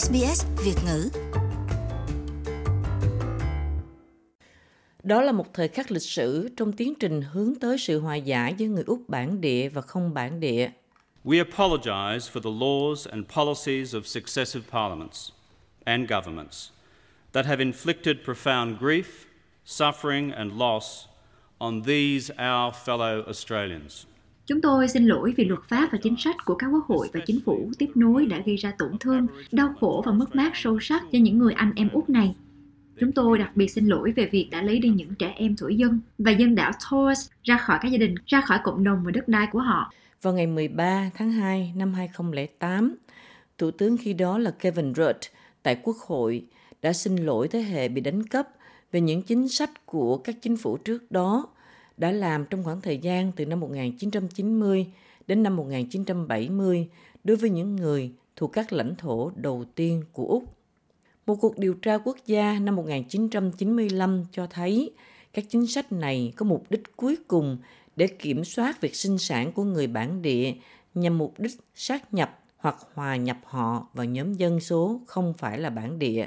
SBS Việt ngữ. Đó là một thời khắc lịch sử trong tiến trình hướng tới sự hòa giải giữa người Úc bản địa và không bản địa. We apologize for the laws and policies of successive parliaments and governments that have inflicted profound grief, suffering and loss on these our fellow Australians. Chúng tôi xin lỗi vì luật pháp và chính sách của các quốc hội và chính phủ tiếp nối đã gây ra tổn thương, đau khổ và mất mát sâu sắc cho những người anh em Úc này. Chúng tôi đặc biệt xin lỗi về việc đã lấy đi những trẻ em thổ dân và dân đảo Torres ra khỏi các gia đình, ra khỏi cộng đồng và đất đai của họ. Vào ngày 13 tháng 2 năm 2008, Thủ tướng khi đó là Kevin Rudd tại Quốc hội đã xin lỗi thế hệ bị đánh cắp về những chính sách của các chính phủ trước đó đã làm trong khoảng thời gian từ năm 1990 đến năm 1970 đối với những người thuộc các lãnh thổ đầu tiên của Úc. Một cuộc điều tra quốc gia năm 1995 cho thấy các chính sách này có mục đích cuối cùng để kiểm soát việc sinh sản của người bản địa nhằm mục đích sát nhập hoặc hòa nhập họ vào nhóm dân số không phải là bản địa.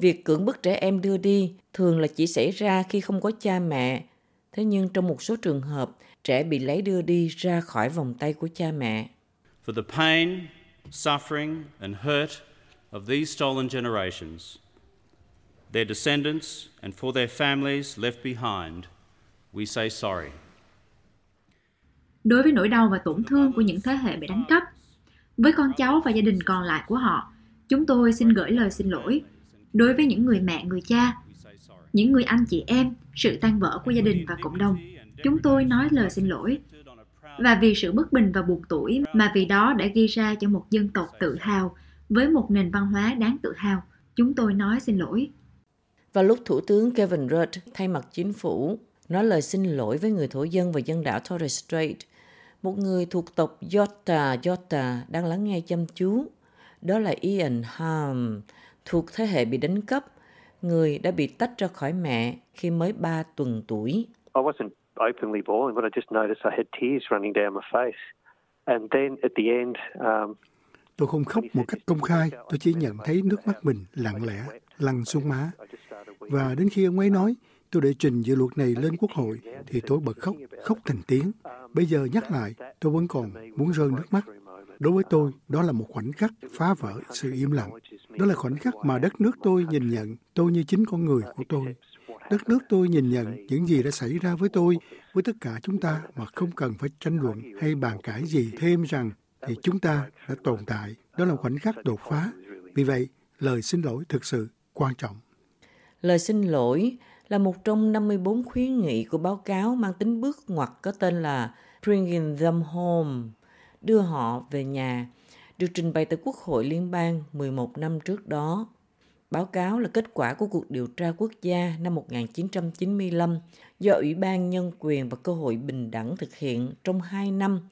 Việc cưỡng bức trẻ em đưa đi thường là chỉ xảy ra khi không có cha mẹ Thế nhưng trong một số trường hợp, trẻ bị lấy đưa đi ra khỏi vòng tay của cha mẹ. For the pain, suffering and hurt of these stolen generations, their descendants and for their families left behind, we say sorry. Đối với nỗi đau và tổn thương của những thế hệ bị đánh cắp, với con cháu và gia đình còn lại của họ, chúng tôi xin gửi lời xin lỗi. Đối với những người mẹ, người cha, những người anh chị em, sự tan vỡ của gia đình và cộng đồng. Chúng tôi nói lời xin lỗi và vì sự bất bình và buộc tuổi mà vì đó đã gây ra cho một dân tộc tự hào với một nền văn hóa đáng tự hào. Chúng tôi nói xin lỗi. Và lúc Thủ tướng Kevin Rudd thay mặt chính phủ nói lời xin lỗi với người thổ dân và dân đảo Torres Strait, một người thuộc tộc Yota Yota đang lắng nghe chăm chú. Đó là Ian Ham, thuộc thế hệ bị đánh cắp người đã bị tách ra khỏi mẹ khi mới 3 tuần tuổi. I wasn't openly bawling, but I just noticed I had tears running down my face. And then at the end, um, Tôi không khóc một cách công khai, tôi chỉ nhận thấy nước mắt mình lặng lẽ lăn xuống má. Và đến khi ông ấy nói, tôi để trình dự luật này lên quốc hội, thì tôi bật khóc, khóc thành tiếng. Bây giờ nhắc lại, tôi vẫn còn muốn rơi nước mắt. Đối với tôi, đó là một khoảnh khắc phá vỡ sự im lặng. Đó là khoảnh khắc mà đất nước tôi nhìn nhận tôi như chính con người của tôi. Đất nước tôi nhìn nhận những gì đã xảy ra với tôi, với tất cả chúng ta mà không cần phải tranh luận hay bàn cãi gì thêm rằng thì chúng ta đã tồn tại. Đó là khoảnh khắc đột phá. Vì vậy, lời xin lỗi thực sự quan trọng. Lời xin lỗi là một trong 54 khuyến nghị của báo cáo mang tính bước ngoặt có tên là Bringing Them Home đưa họ về nhà, được trình bày tại Quốc hội Liên bang 11 năm trước đó. Báo cáo là kết quả của cuộc điều tra quốc gia năm 1995 do Ủy ban Nhân quyền và Cơ hội Bình đẳng thực hiện trong 2 năm,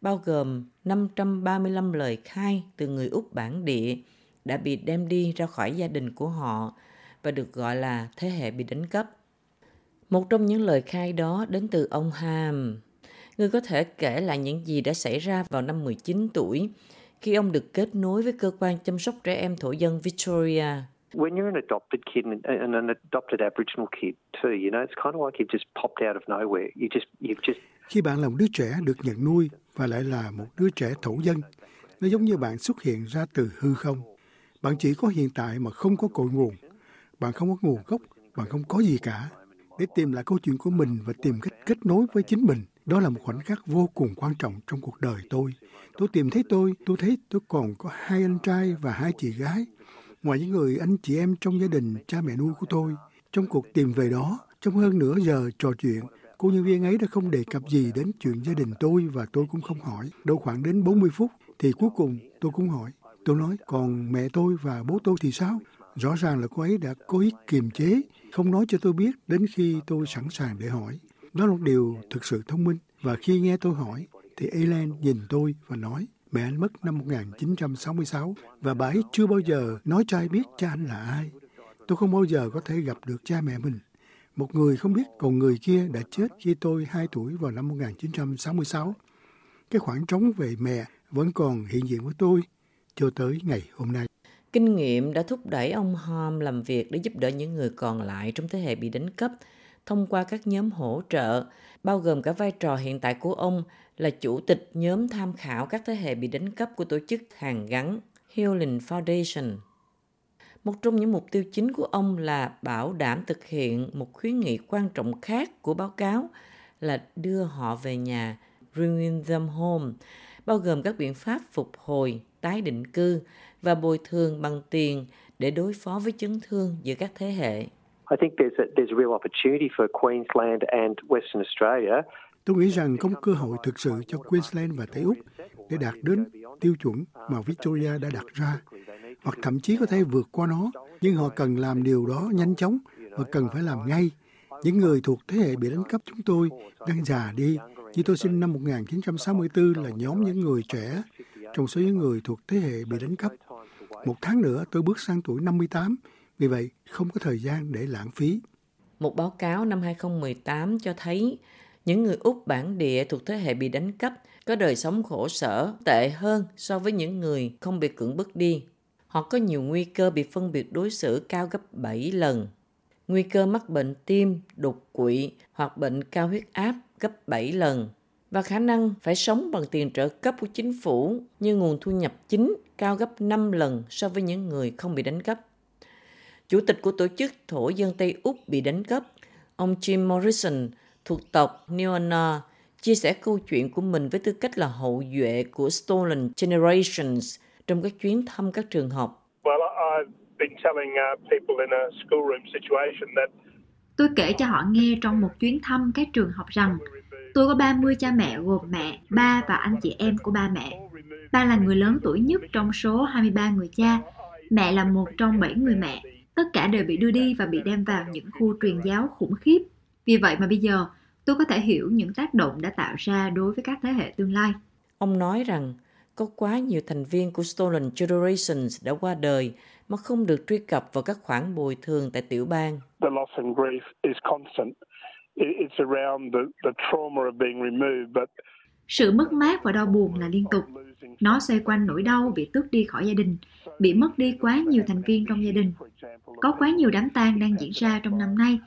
bao gồm 535 lời khai từ người Úc bản địa đã bị đem đi ra khỏi gia đình của họ và được gọi là thế hệ bị đánh cắp. Một trong những lời khai đó đến từ ông Ham, Người có thể kể lại những gì đã xảy ra vào năm 19 tuổi khi ông được kết nối với cơ quan chăm sóc trẻ em thổ dân Victoria. When you're an adopted kid and an adopted Aboriginal kid too, you know, it's kind of like you've just popped out of nowhere. You just, you've just... Khi bạn là một đứa trẻ được nhận nuôi và lại là một đứa trẻ thổ dân, nó giống như bạn xuất hiện ra từ hư không. Bạn chỉ có hiện tại mà không có cội nguồn. Bạn không có nguồn gốc, bạn không có gì cả. Để tìm lại câu chuyện của mình và tìm cách kết nối với chính mình đó là một khoảnh khắc vô cùng quan trọng trong cuộc đời tôi. Tôi tìm thấy tôi, tôi thấy tôi còn có hai anh trai và hai chị gái. Ngoài những người anh chị em trong gia đình cha mẹ nuôi của tôi, trong cuộc tìm về đó, trong hơn nửa giờ trò chuyện, cô nhân viên ấy đã không đề cập gì đến chuyện gia đình tôi và tôi cũng không hỏi. Đâu khoảng đến 40 phút thì cuối cùng tôi cũng hỏi. Tôi nói, còn mẹ tôi và bố tôi thì sao? Rõ ràng là cô ấy đã cố ý kiềm chế, không nói cho tôi biết đến khi tôi sẵn sàng để hỏi. Đó là một điều thực sự thông minh. Và khi nghe tôi hỏi, thì Ellen nhìn tôi và nói, mẹ anh mất năm 1966 và bà ấy chưa bao giờ nói cho ai biết cha anh là ai. Tôi không bao giờ có thể gặp được cha mẹ mình. Một người không biết, còn người kia đã chết khi tôi 2 tuổi vào năm 1966. Cái khoảng trống về mẹ vẫn còn hiện diện với tôi cho tới ngày hôm nay. Kinh nghiệm đã thúc đẩy ông Hom làm việc để giúp đỡ những người còn lại trong thế hệ bị đánh cắp thông qua các nhóm hỗ trợ, bao gồm cả vai trò hiện tại của ông là chủ tịch nhóm tham khảo các thế hệ bị đánh cắp của tổ chức hàng gắn Healing Foundation. Một trong những mục tiêu chính của ông là bảo đảm thực hiện một khuyến nghị quan trọng khác của báo cáo là đưa họ về nhà, bringing them home, bao gồm các biện pháp phục hồi, tái định cư và bồi thường bằng tiền để đối phó với chấn thương giữa các thế hệ. I think there's a, there's a real opportunity for Queensland and Western Australia Tôi nghĩ rằng có một cơ hội thực sự cho Queensland và Tây Úc để đạt đến tiêu chuẩn mà Victoria đã đặt ra, hoặc thậm chí có thể vượt qua nó, nhưng họ cần làm điều đó nhanh chóng và cần phải làm ngay. Những người thuộc thế hệ bị đánh cắp chúng tôi đang già đi. Như tôi sinh năm 1964 là nhóm những người trẻ trong số những người thuộc thế hệ bị đánh cắp. Một tháng nữa tôi bước sang tuổi 58, vì vậy không có thời gian để lãng phí. Một báo cáo năm 2018 cho thấy những người Úc bản địa thuộc thế hệ bị đánh cắp có đời sống khổ sở tệ hơn so với những người không bị cưỡng bức đi. Họ có nhiều nguy cơ bị phân biệt đối xử cao gấp 7 lần. Nguy cơ mắc bệnh tim, đột quỵ hoặc bệnh cao huyết áp gấp 7 lần và khả năng phải sống bằng tiền trợ cấp của chính phủ như nguồn thu nhập chính cao gấp 5 lần so với những người không bị đánh cắp. Chủ tịch của tổ chức thổ dân Tây Úc bị đánh cắp, ông Jim Morrison thuộc tộc Neona chia sẻ câu chuyện của mình với tư cách là hậu duệ của Stolen Generations trong các chuyến thăm các trường học. Tôi kể cho họ nghe trong một chuyến thăm các trường học rằng tôi có 30 cha mẹ gồm mẹ, ba và anh chị em của ba mẹ. Ba là người lớn tuổi nhất trong số 23 người cha. Mẹ là một trong 7 người mẹ. Tất cả đều bị đưa đi và bị đem vào những khu truyền giáo khủng khiếp vì vậy mà bây giờ tôi có thể hiểu những tác động đã tạo ra đối với các thế hệ tương lai. Ông nói rằng có quá nhiều thành viên của Stolen Generations đã qua đời mà không được truy cập vào các khoản bồi thường tại tiểu bang. The loss and grief is constant. It's around the, the trauma of being removed, but sự mất mát và đau buồn là liên tục. Nó xoay quanh nỗi đau bị tước đi khỏi gia đình, bị mất đi quá nhiều thành viên trong gia đình. Có quá nhiều đám tang đang diễn ra trong năm nay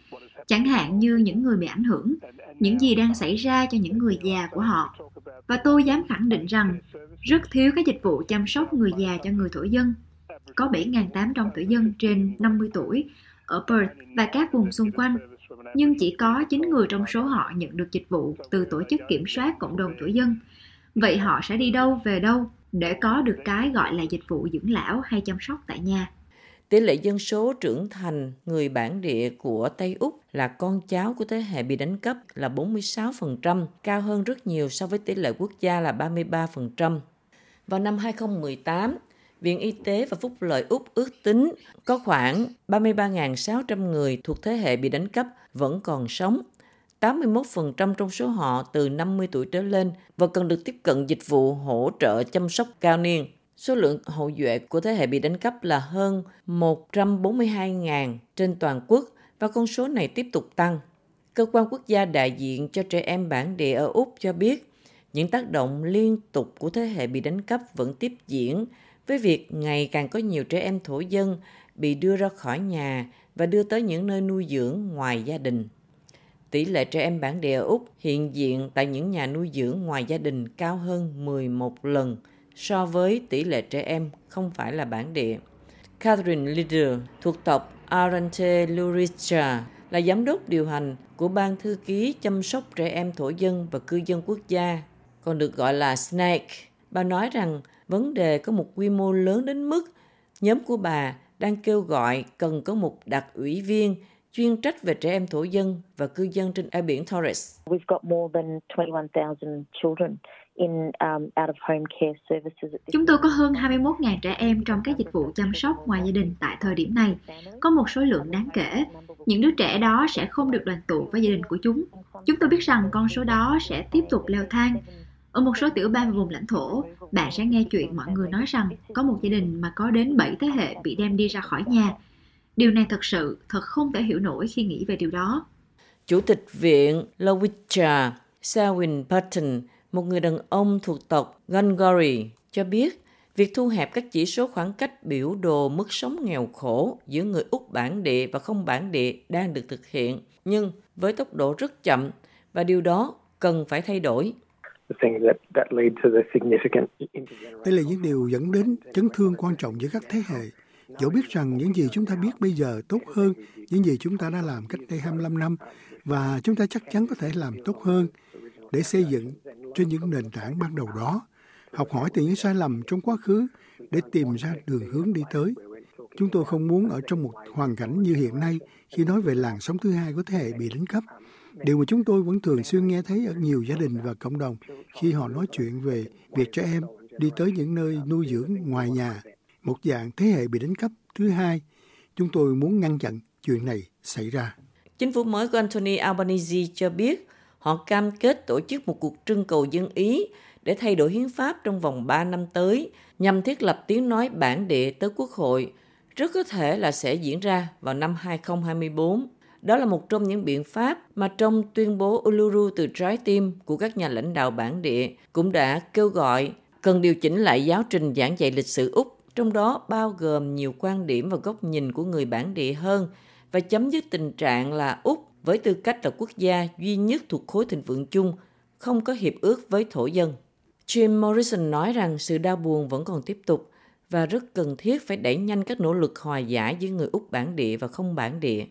chẳng hạn như những người bị ảnh hưởng, những gì đang xảy ra cho những người già của họ. Và tôi dám khẳng định rằng rất thiếu các dịch vụ chăm sóc người già cho người thổ dân. Có 7.800 thổ dân trên 50 tuổi ở Perth và các vùng xung quanh, nhưng chỉ có 9 người trong số họ nhận được dịch vụ từ tổ chức kiểm soát cộng đồng thổ dân. Vậy họ sẽ đi đâu về đâu để có được cái gọi là dịch vụ dưỡng lão hay chăm sóc tại nhà? Tỷ lệ dân số trưởng thành người bản địa của Tây Úc là con cháu của thế hệ bị đánh cắp là 46%, cao hơn rất nhiều so với tỷ lệ quốc gia là 33%. Vào năm 2018, Viện Y tế và Phúc lợi Úc ước tính có khoảng 33.600 người thuộc thế hệ bị đánh cắp vẫn còn sống. 81% trong số họ từ 50 tuổi trở lên và cần được tiếp cận dịch vụ hỗ trợ chăm sóc cao niên. Số lượng hậu duệ của thế hệ bị đánh cắp là hơn 142.000 trên toàn quốc và con số này tiếp tục tăng. Cơ quan quốc gia đại diện cho trẻ em bản địa ở Úc cho biết, những tác động liên tục của thế hệ bị đánh cắp vẫn tiếp diễn với việc ngày càng có nhiều trẻ em thổ dân bị đưa ra khỏi nhà và đưa tới những nơi nuôi dưỡng ngoài gia đình. Tỷ lệ trẻ em bản địa Úc hiện diện tại những nhà nuôi dưỡng ngoài gia đình cao hơn 11 lần – so với tỷ lệ trẻ em không phải là bản địa. Catherine Leader thuộc tộc Arante Luricha là giám đốc điều hành của Ban Thư ký chăm sóc trẻ em thổ dân và cư dân quốc gia, còn được gọi là SNAKE. Bà nói rằng vấn đề có một quy mô lớn đến mức nhóm của bà đang kêu gọi cần có một đặc ủy viên chuyên trách về trẻ em thổ dân và cư dân trên eo biển Torres. We've got more than 21,000 children in um, out of home care services. Chúng tôi có hơn 21.000 trẻ em trong các dịch vụ chăm sóc ngoài gia đình tại thời điểm này. Có một số lượng đáng kể. Những đứa trẻ đó sẽ không được đoàn tụ với gia đình của chúng. Chúng tôi biết rằng con số đó sẽ tiếp tục leo thang. Ở một số tiểu bang và vùng lãnh thổ, bạn sẽ nghe chuyện mọi người nói rằng có một gia đình mà có đến 7 thế hệ bị đem đi ra khỏi nhà. Điều này thật sự thật không thể hiểu nổi khi nghĩ về điều đó. Chủ tịch viện Lowicha, Selwyn Patton một người đàn ông thuộc tộc Gungari cho biết Việc thu hẹp các chỉ số khoảng cách biểu đồ mức sống nghèo khổ giữa người Úc bản địa và không bản địa đang được thực hiện, nhưng với tốc độ rất chậm và điều đó cần phải thay đổi. Đây là những điều dẫn đến chấn thương quan trọng giữa các thế hệ. Dẫu biết rằng những gì chúng ta biết bây giờ tốt hơn những gì chúng ta đã làm cách đây 25 năm và chúng ta chắc chắn có thể làm tốt hơn để xây dựng trên những nền tảng ban đầu đó, học hỏi từ những sai lầm trong quá khứ để tìm ra đường hướng đi tới. Chúng tôi không muốn ở trong một hoàn cảnh như hiện nay khi nói về làn sóng thứ hai của thế hệ bị đánh cắp. Điều mà chúng tôi vẫn thường xuyên nghe thấy ở nhiều gia đình và cộng đồng khi họ nói chuyện về việc trẻ em đi tới những nơi nuôi dưỡng ngoài nhà, một dạng thế hệ bị đánh cắp thứ hai. Chúng tôi muốn ngăn chặn chuyện này xảy ra. Chính phủ mới của Anthony Albanese cho biết họ cam kết tổ chức một cuộc trưng cầu dân Ý để thay đổi hiến pháp trong vòng 3 năm tới nhằm thiết lập tiếng nói bản địa tới Quốc hội, rất có thể là sẽ diễn ra vào năm 2024. Đó là một trong những biện pháp mà trong tuyên bố Uluru từ trái tim của các nhà lãnh đạo bản địa cũng đã kêu gọi cần điều chỉnh lại giáo trình giảng dạy lịch sử Úc, trong đó bao gồm nhiều quan điểm và góc nhìn của người bản địa hơn và chấm dứt tình trạng là Úc với tư cách là quốc gia duy nhất thuộc khối thịnh vượng chung không có hiệp ước với thổ dân. Jim Morrison nói rằng sự đau buồn vẫn còn tiếp tục và rất cần thiết phải đẩy nhanh các nỗ lực hòa giải giữa người Úc bản địa và không bản địa.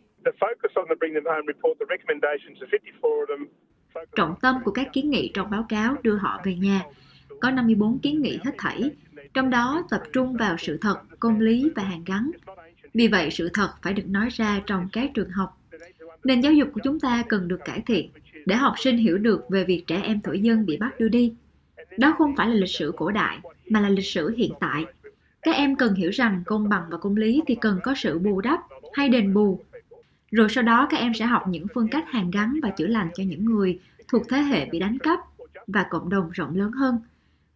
Trọng tâm của các kiến nghị trong báo cáo đưa họ về nhà có 54 kiến nghị hết thảy, trong đó tập trung vào sự thật, công lý và hàn gắn. Vì vậy, sự thật phải được nói ra trong các trường học. Nền giáo dục của chúng ta cần được cải thiện để học sinh hiểu được về việc trẻ em thổ dân bị bắt đưa đi. Đó không phải là lịch sử cổ đại, mà là lịch sử hiện tại. Các em cần hiểu rằng công bằng và công lý thì cần có sự bù đắp hay đền bù. Rồi sau đó các em sẽ học những phương cách hàn gắn và chữa lành cho những người thuộc thế hệ bị đánh cắp và cộng đồng rộng lớn hơn.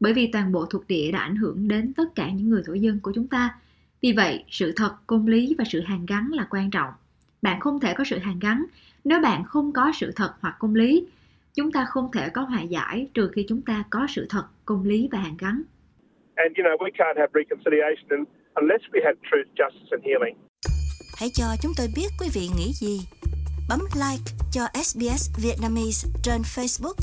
Bởi vì toàn bộ thuộc địa đã ảnh hưởng đến tất cả những người thổ dân của chúng ta. Vì vậy, sự thật, công lý và sự hàn gắn là quan trọng. Bạn không thể có sự hàn gắn nếu bạn không có sự thật hoặc công lý. Chúng ta không thể có hòa giải trừ khi chúng ta có sự thật, công lý và hàn gắn. And you know, we can't have reconciliation unless we have truth, justice and healing. Hãy cho chúng tôi biết quý vị nghĩ gì. Bấm like cho SBS Vietnamese trên Facebook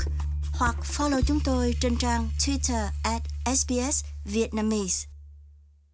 hoặc follow chúng tôi trên trang Twitter at SBS Vietnamese.